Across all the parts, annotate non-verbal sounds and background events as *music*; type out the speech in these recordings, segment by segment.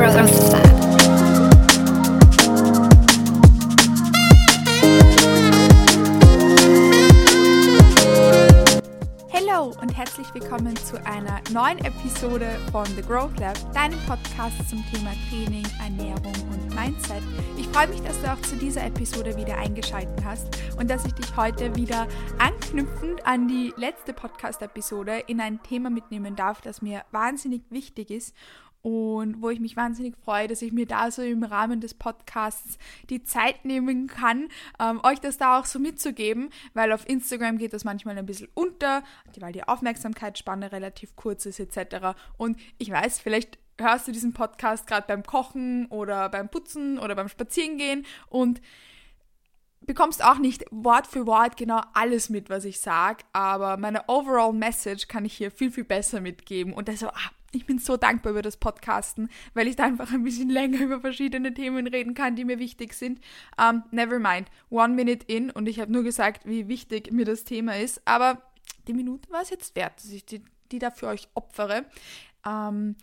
Hallo und herzlich willkommen zu einer neuen Episode von The Growth Lab, deinem Podcast zum Thema Training, Ernährung und Mindset. Ich freue mich, dass du auch zu dieser Episode wieder eingeschaltet hast und dass ich dich heute wieder anknüpfend an die letzte Podcast-Episode in ein Thema mitnehmen darf, das mir wahnsinnig wichtig ist und wo ich mich wahnsinnig freue, dass ich mir da so im Rahmen des Podcasts die Zeit nehmen kann, ähm, euch das da auch so mitzugeben, weil auf Instagram geht das manchmal ein bisschen unter, weil die Aufmerksamkeitsspanne relativ kurz ist etc. Und ich weiß, vielleicht hörst du diesen Podcast gerade beim Kochen oder beim Putzen oder beim Spazierengehen und bekommst auch nicht Wort für Wort genau alles mit, was ich sage, aber meine overall Message kann ich hier viel, viel besser mitgeben und deshalb, ah, ich bin so dankbar über das Podcasten, weil ich da einfach ein bisschen *laughs* länger über verschiedene Themen reden kann, die mir wichtig sind. Um, ähm, never mind. One minute in und ich habe nur gesagt, wie wichtig mir das Thema ist. Aber die Minute war es jetzt wert, dass ich die, die da für euch opfere. Um, ähm,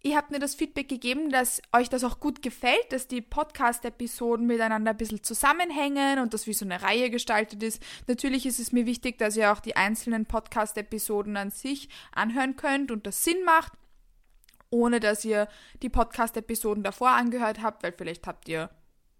Ihr habt mir das Feedback gegeben, dass euch das auch gut gefällt, dass die Podcast-Episoden miteinander ein bisschen zusammenhängen und das wie so eine Reihe gestaltet ist. Natürlich ist es mir wichtig, dass ihr auch die einzelnen Podcast-Episoden an sich anhören könnt und das Sinn macht ohne dass ihr die Podcast-Episoden davor angehört habt, weil vielleicht habt ihr,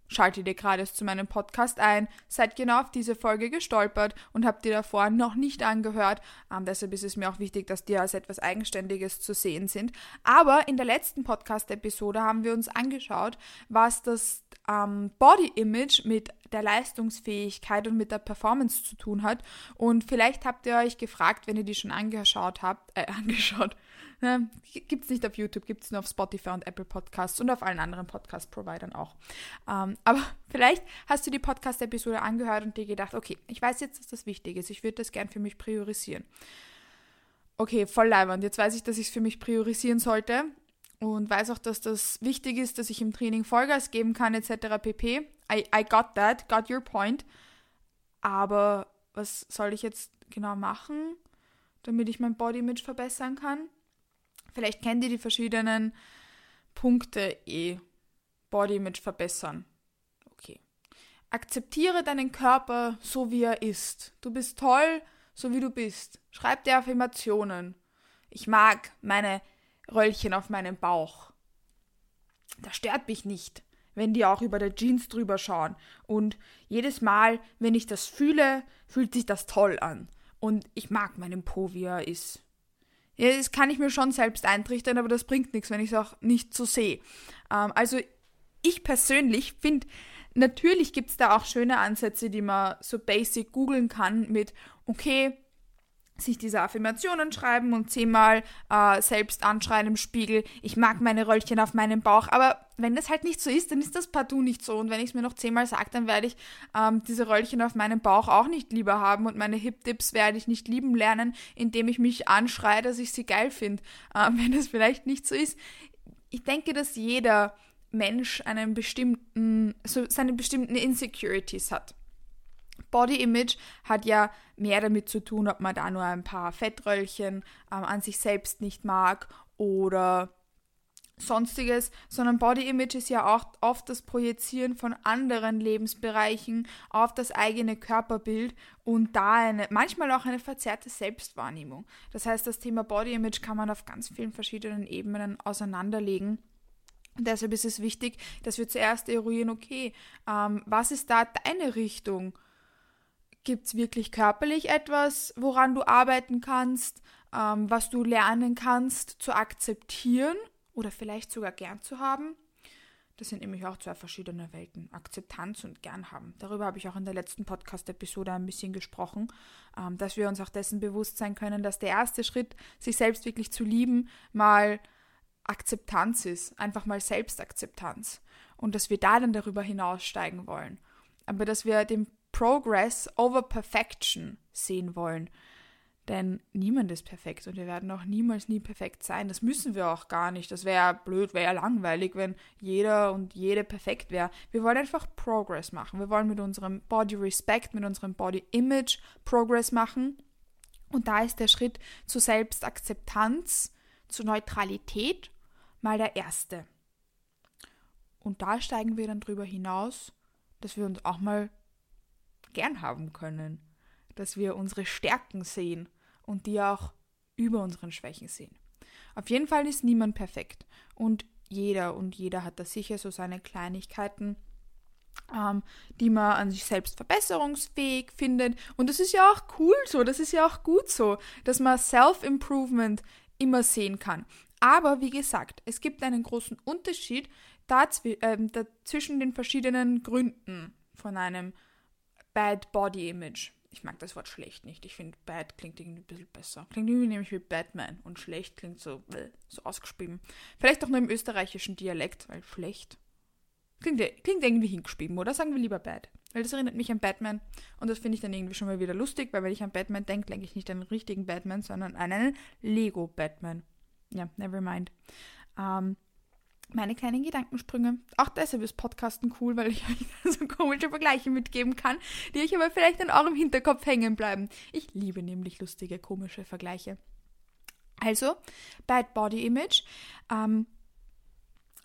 schaltet ihr gerade zu meinem Podcast ein, seid genau auf diese Folge gestolpert und habt ihr davor noch nicht angehört. Ähm, deshalb ist es mir auch wichtig, dass die als etwas Eigenständiges zu sehen sind. Aber in der letzten Podcast-Episode haben wir uns angeschaut, was das ähm, Body-Image mit der Leistungsfähigkeit und mit der Performance zu tun hat. Und vielleicht habt ihr euch gefragt, wenn ihr die schon angeschaut habt, äh, *laughs* angeschaut, Ne? Gibt es nicht auf YouTube, gibt es nur auf Spotify und Apple Podcasts und auf allen anderen Podcast-Providern auch. Ähm, *laughs* aber vielleicht hast du die Podcast-Episode angehört und dir gedacht, okay, ich weiß jetzt, dass das wichtig ist. Ich würde das gern für mich priorisieren. Okay, voll leibend. Jetzt weiß ich, dass ich es für mich priorisieren sollte und weiß auch, dass das wichtig ist, dass ich im Training Vollgas geben kann, etc. pp. I, I got that, got your point. Aber was soll ich jetzt genau machen, damit ich mein Body Image verbessern kann? Vielleicht kennt ihr die verschiedenen Punkte eh. Body Image verbessern. Okay. Akzeptiere deinen Körper so wie er ist. Du bist toll, so wie du bist. Schreib dir Affirmationen. Ich mag meine Röllchen auf meinem Bauch. Das stört mich nicht, wenn die auch über der Jeans drüber schauen. Und jedes Mal, wenn ich das fühle, fühlt sich das toll an. Und ich mag meinen Po, wie er ist. Ja, das kann ich mir schon selbst eintrichtern, aber das bringt nichts, wenn ich es auch nicht so sehe. Ähm, also ich persönlich finde, natürlich gibt es da auch schöne Ansätze, die man so basic googeln kann mit, okay, sich diese Affirmationen schreiben und zehnmal äh, selbst anschreien im Spiegel, ich mag meine Röllchen auf meinem Bauch. Aber wenn das halt nicht so ist, dann ist das partout nicht so. Und wenn ich es mir noch zehnmal sage, dann werde ich ähm, diese Röllchen auf meinem Bauch auch nicht lieber haben und meine Hip-Dips werde ich nicht lieben lernen, indem ich mich anschreie, dass ich sie geil finde. Ähm, wenn das vielleicht nicht so ist. Ich denke, dass jeder Mensch einen bestimmten, so seine bestimmten Insecurities hat. Body Image hat ja mehr damit zu tun, ob man da nur ein paar Fettröllchen ähm, an sich selbst nicht mag oder sonstiges, sondern Body Image ist ja auch oft das Projizieren von anderen Lebensbereichen auf das eigene Körperbild und da eine, manchmal auch eine verzerrte Selbstwahrnehmung. Das heißt, das Thema Body Image kann man auf ganz vielen verschiedenen Ebenen auseinanderlegen. Und deshalb ist es wichtig, dass wir zuerst eruieren, okay, ähm, was ist da deine Richtung? Gibt es wirklich körperlich etwas, woran du arbeiten kannst, ähm, was du lernen kannst zu akzeptieren oder vielleicht sogar gern zu haben? Das sind nämlich auch zwei verschiedene Welten, Akzeptanz und gern haben. Darüber habe ich auch in der letzten Podcast-Episode ein bisschen gesprochen, ähm, dass wir uns auch dessen bewusst sein können, dass der erste Schritt, sich selbst wirklich zu lieben, mal Akzeptanz ist, einfach mal Selbstakzeptanz. Und dass wir da dann darüber hinaussteigen wollen. Aber dass wir den Progress over Perfection sehen wollen. Denn niemand ist perfekt und wir werden auch niemals nie perfekt sein. Das müssen wir auch gar nicht. Das wäre blöd, wäre langweilig, wenn jeder und jede perfekt wäre. Wir wollen einfach Progress machen. Wir wollen mit unserem Body Respect, mit unserem Body Image Progress machen. Und da ist der Schritt zur Selbstakzeptanz, zur Neutralität mal der erste. Und da steigen wir dann drüber hinaus, dass wir uns auch mal gern haben können, dass wir unsere Stärken sehen und die auch über unseren Schwächen sehen. Auf jeden Fall ist niemand perfekt und jeder und jeder hat da sicher so seine Kleinigkeiten, ähm, die man an sich selbst verbesserungsfähig findet. Und das ist ja auch cool so, das ist ja auch gut so, dass man Self-Improvement immer sehen kann. Aber wie gesagt, es gibt einen großen Unterschied äh, zwischen den verschiedenen Gründen von einem Bad Body Image. Ich mag das Wort schlecht nicht. Ich finde, bad klingt irgendwie ein bisschen besser. Klingt irgendwie nämlich wie Batman und schlecht klingt so, äh, so ausgeschrieben. Vielleicht auch nur im österreichischen Dialekt, weil schlecht klingt, klingt irgendwie hingeschrieben, oder? Sagen wir lieber bad. Weil das erinnert mich an Batman und das finde ich dann irgendwie schon mal wieder lustig, weil wenn ich an Batman denke, denke ich nicht an den richtigen Batman, sondern an einen Lego-Batman. Ja, never mind. Ähm, meine kleinen Gedankensprünge. Auch deshalb ist Podcasten cool, weil ich *laughs* euch so komische Vergleiche mitgeben kann, die euch aber vielleicht in eurem Hinterkopf hängen bleiben. Ich liebe nämlich lustige, komische Vergleiche. Also, Bad Body Image. Ähm,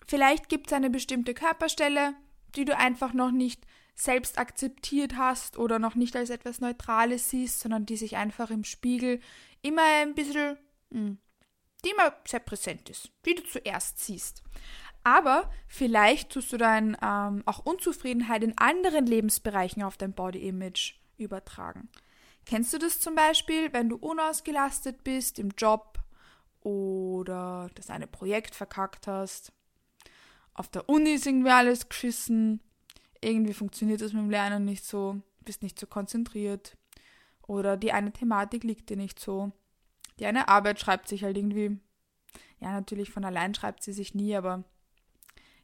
vielleicht gibt es eine bestimmte Körperstelle, die du einfach noch nicht selbst akzeptiert hast oder noch nicht als etwas Neutrales siehst, sondern die sich einfach im Spiegel immer ein bisschen mh, hm, die immer sehr präsent ist, die du zuerst siehst. Aber vielleicht tust du dann ähm, auch Unzufriedenheit in anderen Lebensbereichen auf dein Body Image übertragen. Kennst du das zum Beispiel, wenn du unausgelastet bist im Job oder das eine Projekt verkackt hast? Auf der Uni ist irgendwie alles geschissen, irgendwie funktioniert das mit dem Lernen nicht so, bist nicht so konzentriert oder die eine Thematik liegt dir nicht so die eine Arbeit schreibt sich halt irgendwie, ja, natürlich von allein schreibt sie sich nie, aber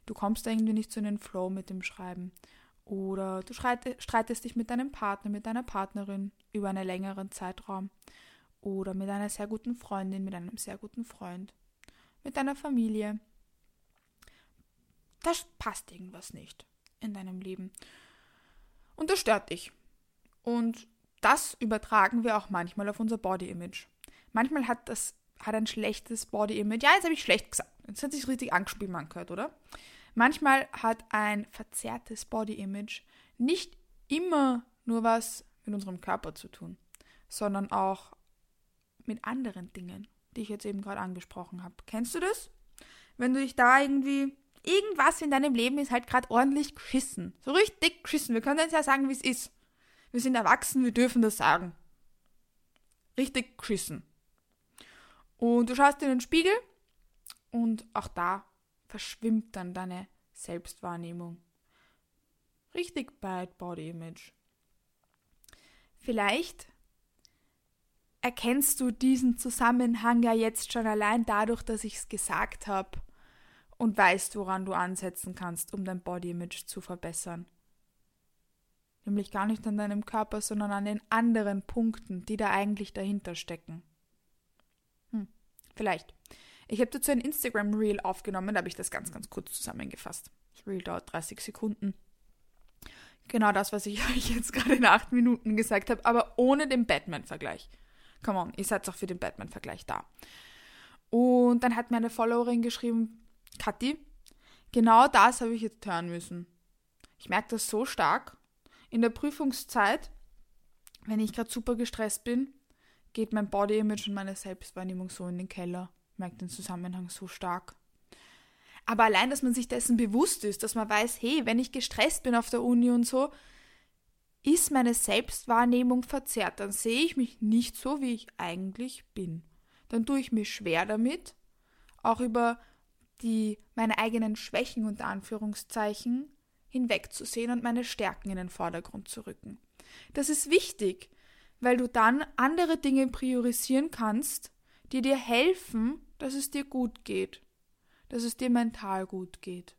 du kommst da irgendwie nicht zu einem Flow mit dem Schreiben. Oder du streitest dich mit deinem Partner, mit deiner Partnerin über einen längeren Zeitraum. Oder mit einer sehr guten Freundin, mit einem sehr guten Freund. Mit deiner Familie. Da passt irgendwas nicht in deinem Leben. Und das stört dich. Und das übertragen wir auch manchmal auf unser Body Image manchmal hat das hat ein schlechtes Body Image. Ja, jetzt habe ich schlecht gesagt. Jetzt hat sich richtig angespielt man gehört, oder? Manchmal hat ein verzerrtes Body Image nicht immer nur was mit unserem Körper zu tun, sondern auch mit anderen Dingen, die ich jetzt eben gerade angesprochen habe. Kennst du das? Wenn du dich da irgendwie irgendwas in deinem Leben ist halt gerade ordentlich geschissen. So richtig geschissen. Wir können jetzt ja sagen, wie es ist. Wir sind erwachsen, wir dürfen das sagen. Richtig geschissen. Und du schaust in den Spiegel und auch da verschwimmt dann deine Selbstwahrnehmung. Richtig bad Body Image. Vielleicht erkennst du diesen Zusammenhang ja jetzt schon allein dadurch, dass ich es gesagt habe und weißt, woran du ansetzen kannst, um dein Body Image zu verbessern. Nämlich gar nicht an deinem Körper, sondern an den anderen Punkten, die da eigentlich dahinter stecken. Vielleicht. Ich habe dazu ein Instagram-Reel aufgenommen, da habe ich das ganz, ganz kurz zusammengefasst. Das Reel dauert 30 Sekunden. Genau das, was ich *laughs* euch jetzt gerade in 8 Minuten gesagt habe, aber ohne den Batman-Vergleich. Come on, ihr seid auch für den Batman-Vergleich da. Und dann hat mir eine Followerin geschrieben, Kathi, genau das habe ich jetzt hören müssen. Ich merke das so stark. In der Prüfungszeit, wenn ich gerade super gestresst bin, geht mein Body Image und meine Selbstwahrnehmung so in den Keller. Ich merke den Zusammenhang so stark. Aber allein, dass man sich dessen bewusst ist, dass man weiß, hey, wenn ich gestresst bin auf der Uni und so, ist meine Selbstwahrnehmung verzerrt. Dann sehe ich mich nicht so, wie ich eigentlich bin. Dann tue ich mir schwer damit, auch über die meine eigenen Schwächen unter Anführungszeichen hinwegzusehen und meine Stärken in den Vordergrund zu rücken. Das ist wichtig, weil du dann andere Dinge priorisieren kannst, die dir helfen, dass es dir gut geht, dass es dir mental gut geht.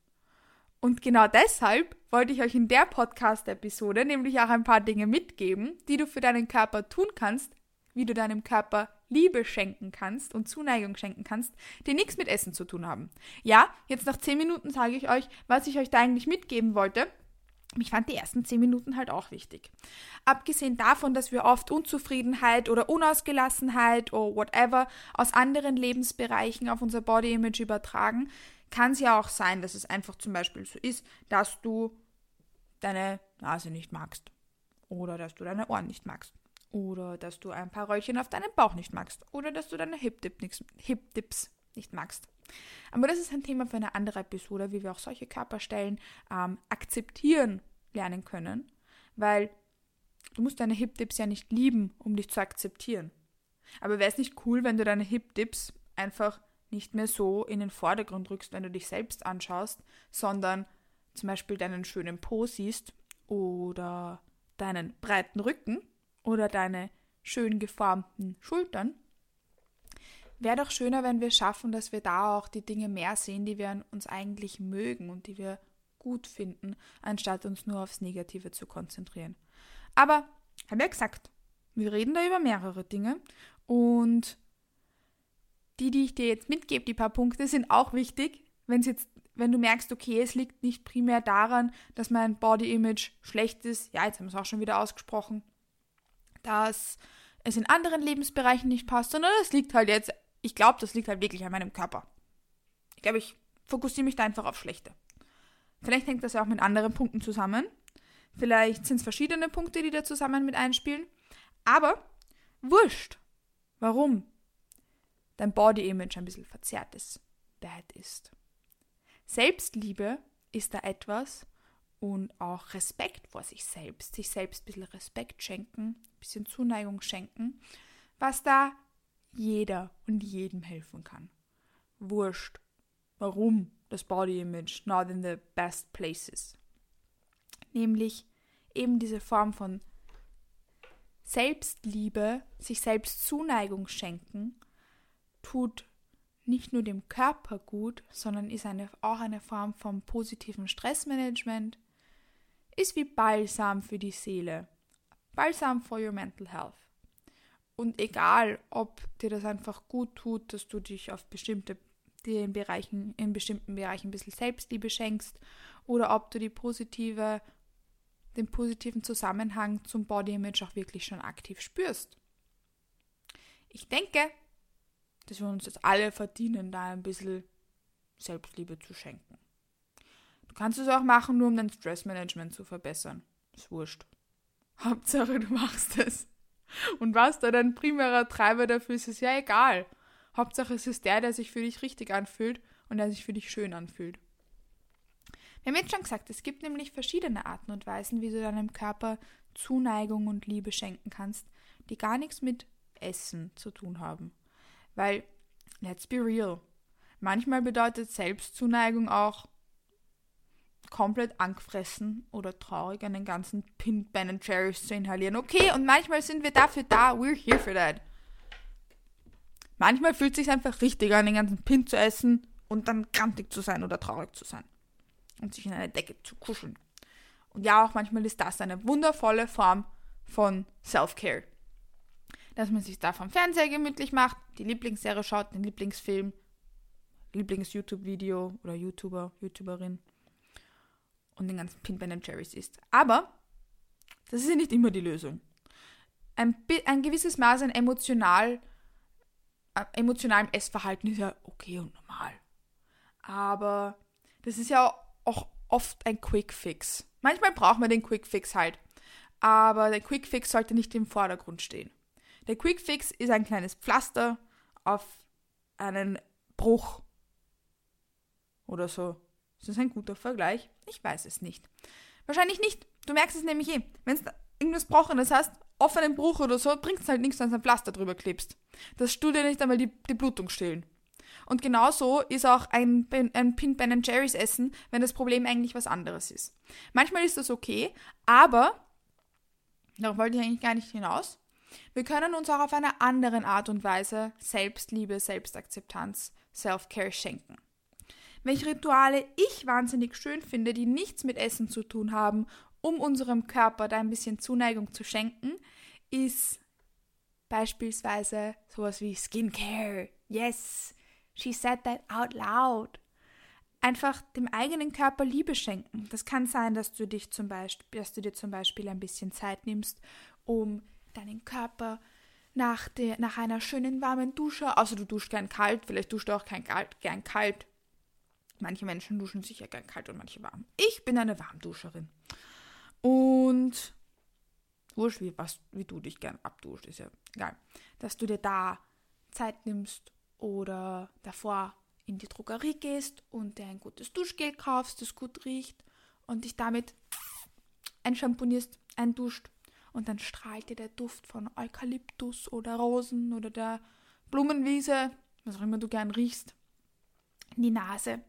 Und genau deshalb wollte ich euch in der Podcast-Episode nämlich auch ein paar Dinge mitgeben, die du für deinen Körper tun kannst, wie du deinem Körper Liebe schenken kannst und Zuneigung schenken kannst, die nichts mit Essen zu tun haben. Ja, jetzt nach 10 Minuten sage ich euch, was ich euch da eigentlich mitgeben wollte. Ich fand die ersten zehn Minuten halt auch wichtig. Abgesehen davon, dass wir oft Unzufriedenheit oder Unausgelassenheit oder whatever aus anderen Lebensbereichen auf unser Body Image übertragen, kann es ja auch sein, dass es einfach zum Beispiel so ist, dass du deine Nase nicht magst. Oder dass du deine Ohren nicht magst. Oder dass du ein paar Röllchen auf deinem Bauch nicht magst. Oder dass du deine Hip-Dips Hip nicht magst. Aber das ist ein Thema für eine andere Episode, wie wir auch solche Körperstellen ähm, akzeptieren lernen können. Weil du musst deine Hip-Dips ja nicht lieben, um dich zu akzeptieren. Aber wäre es nicht cool, wenn du deine Hip-Dips einfach nicht mehr so in den Vordergrund rückst, wenn du dich selbst anschaust, sondern zum Beispiel deinen schönen Po siehst oder deinen breiten Rücken oder deine schön geformten Schultern. Wäre doch schöner, wenn wir schaffen, dass wir da auch die Dinge mehr sehen, die wir uns eigentlich mögen und die wir gut finden, anstatt uns nur aufs Negative zu konzentrieren. Aber, habe ja gesagt, wir reden da über mehrere Dinge und die, die ich dir jetzt mitgebe, die paar Punkte, sind auch wichtig, wenn jetzt, wenn du merkst, okay, es liegt nicht primär daran, dass mein Body Image schlecht ist, ja, jetzt haben wir es auch schon wieder ausgesprochen, dass es in anderen Lebensbereichen nicht passt, sondern es liegt halt jetzt, ich glaube, das liegt halt wirklich an meinem Körper. Ich glaube, ich fokussiere mich da einfach auf Schlechte. Vielleicht hängt das ja auch mit anderen Punkten zusammen. Vielleicht sind es verschiedene Punkte, die da zusammen mit einspielen. Aber wurscht. Warum? Dein Body Image ein bisschen verzerrtes bad ist. Selbstliebe ist da etwas und auch Respekt vor sich selbst, sich selbst ein bisschen Respekt schenken, ein bisschen Zuneigung schenken, was da jeder und jedem helfen kann. Wurscht, warum das Body Image not in the best places. Nämlich eben diese Form von Selbstliebe, sich selbst Zuneigung schenken, tut nicht nur dem Körper gut, sondern ist eine, auch eine Form von positivem Stressmanagement, ist wie Balsam für die Seele. Balsam for your mental health. Und egal, ob dir das einfach gut tut, dass du dich auf bestimmte dir in, Bereichen, in bestimmten Bereichen ein bisschen Selbstliebe schenkst oder ob du die positive, den positiven Zusammenhang zum Body Image auch wirklich schon aktiv spürst. Ich denke, dass wir uns jetzt alle verdienen, da ein bisschen Selbstliebe zu schenken. Du kannst es auch machen, nur um dein Stressmanagement zu verbessern. Ist wurscht. *laughs* Hauptsache, du machst es. Und was da dein primärer Treiber dafür ist, ist ja egal. Hauptsache es ist der, der sich für dich richtig anfühlt und der sich für dich schön anfühlt. Wir haben jetzt schon gesagt, es gibt nämlich verschiedene Arten und Weisen, wie du deinem Körper Zuneigung und Liebe schenken kannst, die gar nichts mit Essen zu tun haben. Weil, let's be real, manchmal bedeutet Selbstzuneigung auch komplett angefressen oder traurig einen ganzen Pin Ben Cherries zu inhalieren. Okay, und manchmal sind wir dafür da, we're here for that. Manchmal fühlt es sich einfach richtig an, den ganzen Pin zu essen und dann grantig zu sein oder traurig zu sein. Und sich in eine Decke zu kuscheln. Und ja, auch manchmal ist das eine wundervolle Form von Self-Care. Dass man sich da vom Fernseher gemütlich macht, die Lieblingsserie schaut, den Lieblingsfilm, Lieblings-YouTube-Video oder YouTuber, YouTuberin und den ganzen Pin Ben Cherries isst. Aber das ist ja nicht immer die Lösung. Ein, ein gewisses Maß an emotional äh, emotionalem Essverhalten ist ja okay und normal. Aber das ist ja auch oft ein Quick Fix. Manchmal braucht man den Quick Fix halt. Aber der Quick Fix sollte nicht im Vordergrund stehen. Der Quick Fix ist ein kleines Pflaster auf einen Bruch. Oder so. Ist das ein guter Vergleich? Ich weiß es nicht. Wahrscheinlich nicht. Du merkst es nämlich eh. Wenn du irgendwas Brochenes hast, offenen Bruch oder so, bringt es halt nichts, wenn du ein Pflaster drüber klebst. Das tut dir nicht einmal die, die Blutung stillen. Und genauso ist auch ein, ein Pin Ben Jerry's Essen, wenn das Problem eigentlich was anderes ist. Manchmal ist das okay, aber, darauf wollte ich eigentlich gar nicht hinaus, wir können uns auch auf eine andere Art und Weise Selbstliebe, Selbstakzeptanz, Self-Care schenken. Welche Rituale ich wahnsinnig schön finde, die nichts mit Essen zu tun haben um unserem Körper da ein bisschen Zuneigung zu schenken, ist beispielsweise sowas wie Skincare. Yes, she said that out loud. Einfach dem eigenen Körper Liebe schenken. Das kann sein, dass du dich zum Beispiel, dass du dir zum Beispiel ein bisschen Zeit nimmst, um deinen Körper nach, der, nach einer schönen warmen Dusche, außer du duschst gern kalt, vielleicht duschst du auch kein gern kalt, Manche Menschen duschen sich ja gern kalt und manche warm. Ich bin eine Warmduscherin. Und wurscht, wie, was, wie du dich gern abduscht, ist ja egal. Dass du dir da Zeit nimmst oder davor in die Drogerie gehst und dir ein gutes Duschgel kaufst, das gut riecht und dich damit einschamponierst, einduscht und dann strahlt dir der Duft von Eukalyptus oder Rosen oder der Blumenwiese, was auch immer du gern riechst, in die Nase.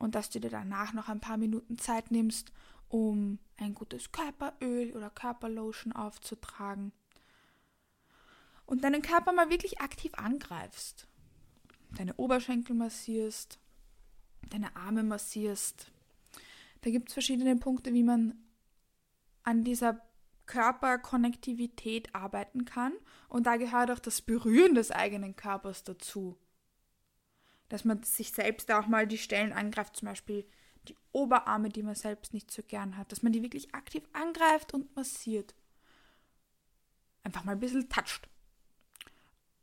Und dass du dir danach noch ein paar Minuten Zeit nimmst, um ein gutes Körperöl oder Körperlotion aufzutragen. Und deinen Körper mal wirklich aktiv angreifst. Deine Oberschenkel massierst, deine Arme massierst. Da gibt es verschiedene Punkte, wie man an dieser Körperkonnektivität arbeiten kann. Und da gehört auch das Berühren des eigenen Körpers dazu. Dass man sich selbst auch mal die Stellen angreift, zum Beispiel die Oberarme, die man selbst nicht so gern hat. Dass man die wirklich aktiv angreift und massiert. Einfach mal ein bisschen toucht.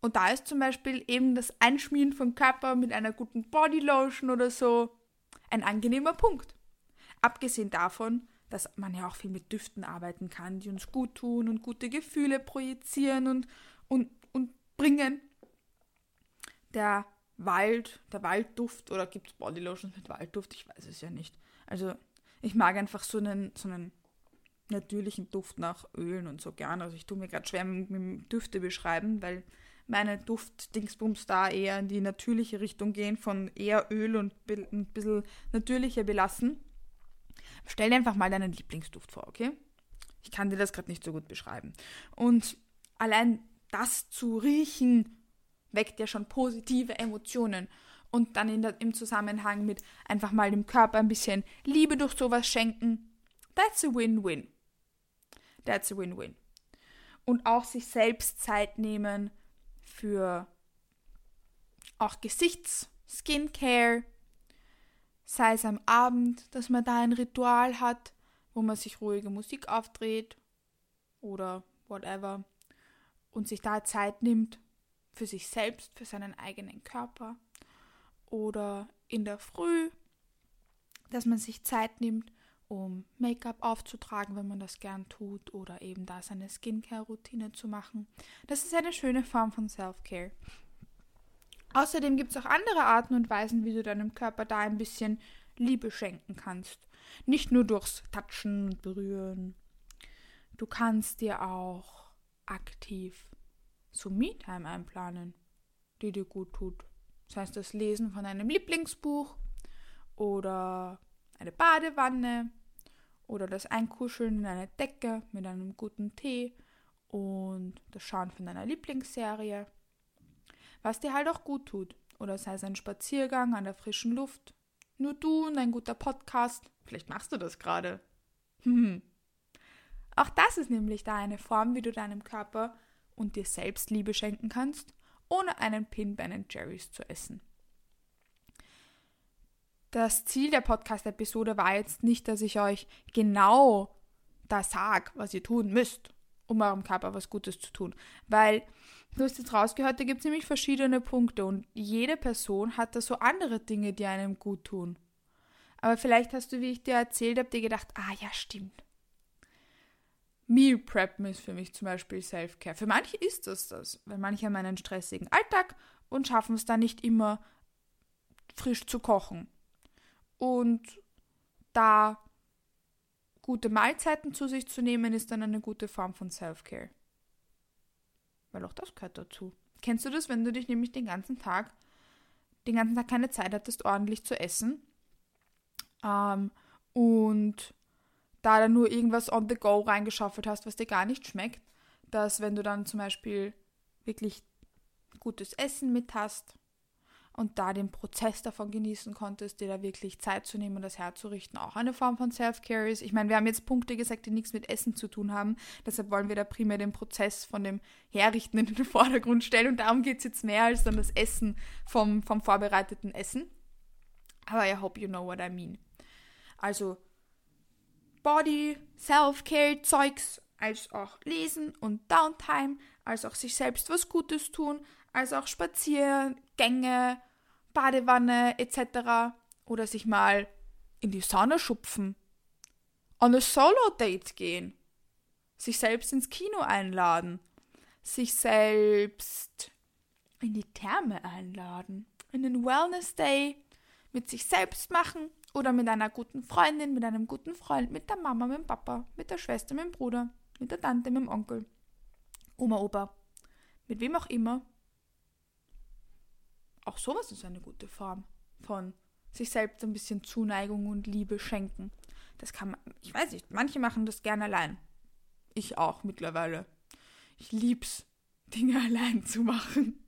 Und da ist zum Beispiel eben das Einschmieren vom Körper mit einer guten Bodylotion oder so ein angenehmer Punkt. Abgesehen davon, dass man ja auch viel mit Düften arbeiten kann, die uns gut tun und gute Gefühle projizieren und, und, und bringen. Der Wald, der Waldduft, oder gibt es Bodylotions mit Waldduft? Ich weiß es ja nicht. Also ich mag einfach so einen, so einen natürlichen Duft nach Ölen und so gern. Also ich tue mir gerade schwer mit, mit Düfte beschreiben, weil meine Duftdingsbums da eher in die natürliche Richtung gehen, von eher Öl und ein bisschen natürlicher belassen. Stell dir einfach mal deinen Lieblingsduft vor, okay? Ich kann dir das gerade nicht so gut beschreiben. Und allein das zu riechen, weckt ja schon positive Emotionen. Und dann der, im Zusammenhang mit einfach mal dem Körper ein bisschen Liebe durch sowas schenken. That's a win-win. That's a win-win. Und auch sich selbst Zeit nehmen für auch Gesichts-Skincare, sei es am Abend, dass man da ein Ritual hat, wo man sich ruhige Musik aufdreht oder whatever und sich da Zeit nimmt für sich selbst, für seinen eigenen Körper oder in der Früh, dass man sich Zeit nimmt, um Make-up aufzutragen, wenn man das gern tut oder eben da seine Skincare-Routine zu machen. Das ist eine schöne Form von Self-Care. Außerdem gibt es auch andere Arten und Weisen, wie du deinem Körper da ein bisschen Liebe schenken kannst. Nicht nur durchs Touchen und Berühren. Du kannst dir auch aktiv so Me-Time einplanen, die dir gut tut. Das heißt, das Lesen von einem Lieblingsbuch oder eine Badewanne oder das Einkuscheln in eine Decke mit einem guten Tee und das Schauen von deiner Lieblingsserie was dir halt auch gut tut. Oder sei es ein Spaziergang an der frischen Luft. Nur du und ein guter Podcast. Vielleicht machst du das gerade. *laughs* Auch das ist nämlich da eine Form, wie du deinem Körper und dir selbst Liebe schenken kannst, ohne einen Pin Ben Jerry's zu essen. Das Ziel der Podcast-Episode war jetzt nicht, dass ich euch genau da sage, was ihr tun müsst, um eurem Körper was Gutes zu tun. Weil Du hast jetzt rausgehört, da gibt es nämlich verschiedene Punkte und jede Person hat da so andere Dinge, die einem gut tun. Aber vielleicht hast du, wie ich dir erzählt habe, dir gedacht, ah ja, stimmt. Meal Preppen ist für mich zum Beispiel Self-Care. Für manche ist das das, weil manche haben einen stressigen Alltag und schaffen es dann nicht immer frisch zu kochen. Und da gute Mahlzeiten zu sich zu nehmen, ist dann eine gute Form von Self-Care weil auch das gehört dazu. Kennst du das, wenn du dich nämlich den ganzen Tag, den ganzen Tag keine Zeit hattest, ordentlich zu essen ähm, und da dann nur irgendwas on the go reingeschaufelt hast, was dir gar nicht schmeckt, dass wenn du dann zum Beispiel wirklich gutes Essen mit hast, und da den Prozess davon genießen konntest, dir da wirklich Zeit zu nehmen und das herzurichten, auch eine Form von Self-Care ist. Ich meine, wir haben jetzt Punkte gesagt, die nichts mit Essen zu tun haben. Deshalb wollen wir da primär den Prozess von dem Herrichten in den *laughs* Vordergrund stellen und darum geht es jetzt mehr als dann das Essen vom, vom vorbereiteten Essen. Aber I hope you know what I mean. Also Body, Self-Care-Zeugs, als auch Lesen und Downtime, als auch sich selbst was Gutes tun, als auch Spaziergänge, Badewanne etc. Oder sich mal in die Sonne schupfen. On a Solo-Date gehen. Sich selbst ins Kino einladen. Sich selbst in die Therme einladen. Einen Wellness-Day mit sich selbst machen oder mit einer guten Freundin, mit einem guten Freund, mit der Mama, mit dem Papa, mit der Schwester, mit dem Bruder, mit der Tante, mit dem Onkel, Oma, Opa, mit wem auch immer. Auch sowas ist eine gute Form von sich selbst ein bisschen Zuneigung und Liebe schenken. Das kann man, ich weiß nicht, manche machen das gerne allein. Ich auch mittlerweile. Ich lieb's, Dinge *laughs* allein zu machen.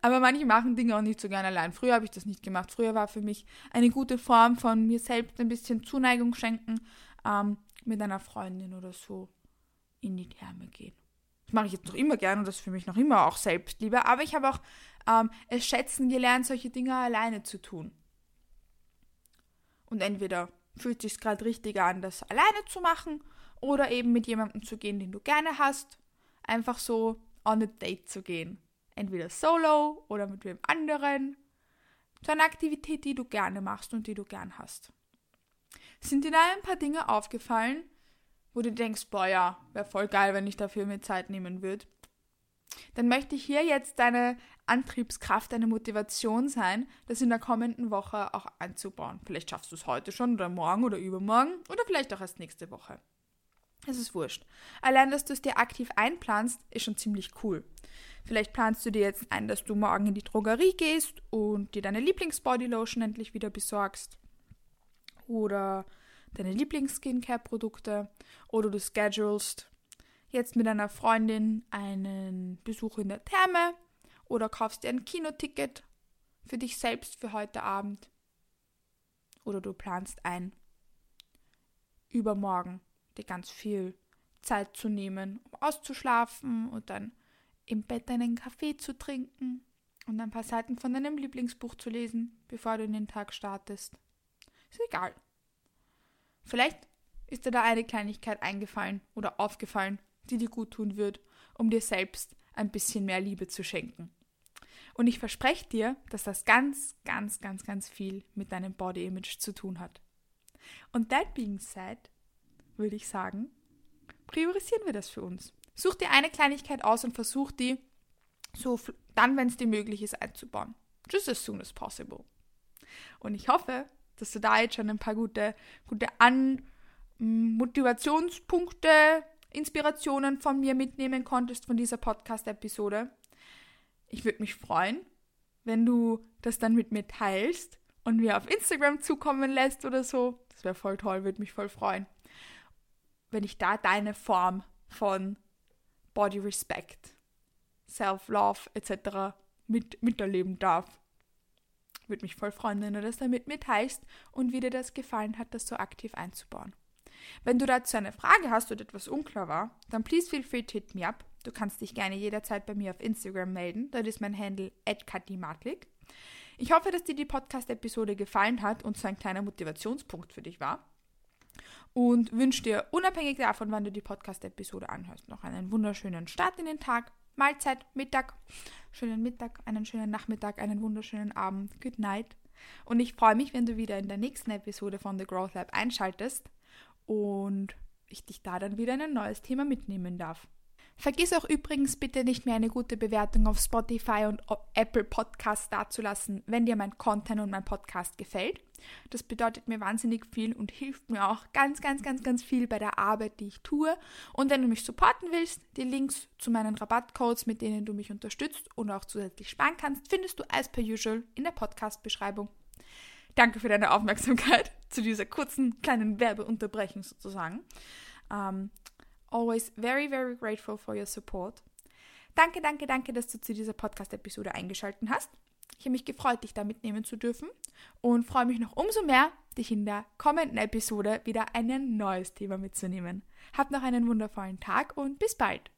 Aber manche machen Dinge auch nicht so gerne allein. Früher habe ich das nicht gemacht. Früher war für mich eine gute Form von mir selbst ein bisschen Zuneigung schenken, ähm, mit einer Freundin oder so in die Therme gehen. Das mache ich jetzt noch immer gerne und das ist für mich noch immer auch Selbstliebe. Aber ich habe auch ähm, es schätzen gelernt, solche Dinge alleine zu tun. Und entweder fühlt es sich gerade richtig an, das alleine zu machen oder eben mit jemandem zu gehen, den du gerne hast. Einfach so on a date zu gehen. Entweder solo oder mit wem anderen. Zu einer Aktivität, die du gerne machst und die du gern hast. Sind dir da ein paar Dinge aufgefallen, wo du denkst, boah ja, wäre voll geil, wenn ich dafür mir Zeit nehmen würde? Dann möchte ich hier jetzt deine Antriebskraft, deine Motivation sein, das in der kommenden Woche auch einzubauen. Vielleicht schaffst du es heute schon oder morgen oder übermorgen oder vielleicht auch erst nächste Woche. Es ist wurscht. Allein, dass du es dir aktiv einplanst, ist schon ziemlich cool. Vielleicht planst du dir jetzt ein, dass du morgen in die Drogerie gehst und dir deine Lieblingsbodylotion endlich wieder besorgst. Oder deine Lieblings-Skincare-Produkte. Oder du schedulst jetzt mit einer Freundin einen Besuch in der Therme. Oder kaufst dir ein Kinoticket für dich selbst für heute Abend. Oder du planst ein, übermorgen dir ganz viel Zeit zu nehmen, um auszuschlafen und dann im Bett einen Kaffee zu trinken und ein paar Seiten von deinem Lieblingsbuch zu lesen, bevor du in den Tag startest. Ist egal. Vielleicht ist dir da eine Kleinigkeit eingefallen oder aufgefallen, die dir gut tun wird, um dir selbst ein bisschen mehr Liebe zu schenken. Und ich verspreche dir, dass das ganz, ganz, ganz, ganz viel mit deinem Body Image zu tun hat. Und that being said, würde ich sagen, priorisieren wir das für uns. Such dir eine Kleinigkeit aus und versuch die so dann, wenn es dir möglich ist, einzubauen. Just as soon as possible. Und ich hoffe, dass du da jetzt schon ein paar gute, gute An Motivationspunkte, Inspirationen von mir mitnehmen konntest von dieser Podcast-Episode. Ich würde mich freuen, wenn du das dann mit mir teilst und mir auf Instagram zukommen lässt oder so. Das wäre voll toll, würde mich voll freuen. Wenn ich da deine Form von Body Respect, Self-Love etc. Mit, miterleben darf. Würde mich voll freuen, wenn du das dann mit mir teilst und wie dir das gefallen hat, das so aktiv einzubauen. Wenn du dazu eine Frage hast oder etwas unklar war, dann please feel free to hit me up. Du kannst dich gerne jederzeit bei mir auf Instagram melden. Dort ist mein Handle @katimatlik. Ich hoffe, dass dir die Podcast-Episode gefallen hat und so ein kleiner Motivationspunkt für dich war und wünsche dir unabhängig davon, wann du die Podcast-Episode anhörst, noch einen wunderschönen Start in den Tag, Mahlzeit, Mittag, schönen Mittag, einen schönen Nachmittag, einen wunderschönen Abend, Good Night. Und ich freue mich, wenn du wieder in der nächsten Episode von The Growth Lab einschaltest und ich dich da dann wieder in ein neues Thema mitnehmen darf. Vergiss auch übrigens bitte nicht mehr eine gute Bewertung auf Spotify und Apple Podcasts dazulassen, wenn dir mein Content und mein Podcast gefällt. Das bedeutet mir wahnsinnig viel und hilft mir auch ganz, ganz, ganz, ganz viel bei der Arbeit, die ich tue. Und wenn du mich supporten willst, die Links zu meinen Rabattcodes, mit denen du mich unterstützt und auch zusätzlich sparen kannst, findest du as per usual in der Podcast-Beschreibung. Danke für deine Aufmerksamkeit *laughs* zu dieser kurzen kleinen Werbeunterbrechung sozusagen. Ähm, always very, very grateful for your support. Danke, danke, danke, dass du zu dieser Podcast-Episode eingeschaltet hast. Ich habe mich gefreut, dich da mitnehmen zu dürfen und freue mich noch umso mehr, dich in der kommenden Episode wieder ein neues Thema mitzunehmen. Hab noch einen wundervollen Tag und bis bald.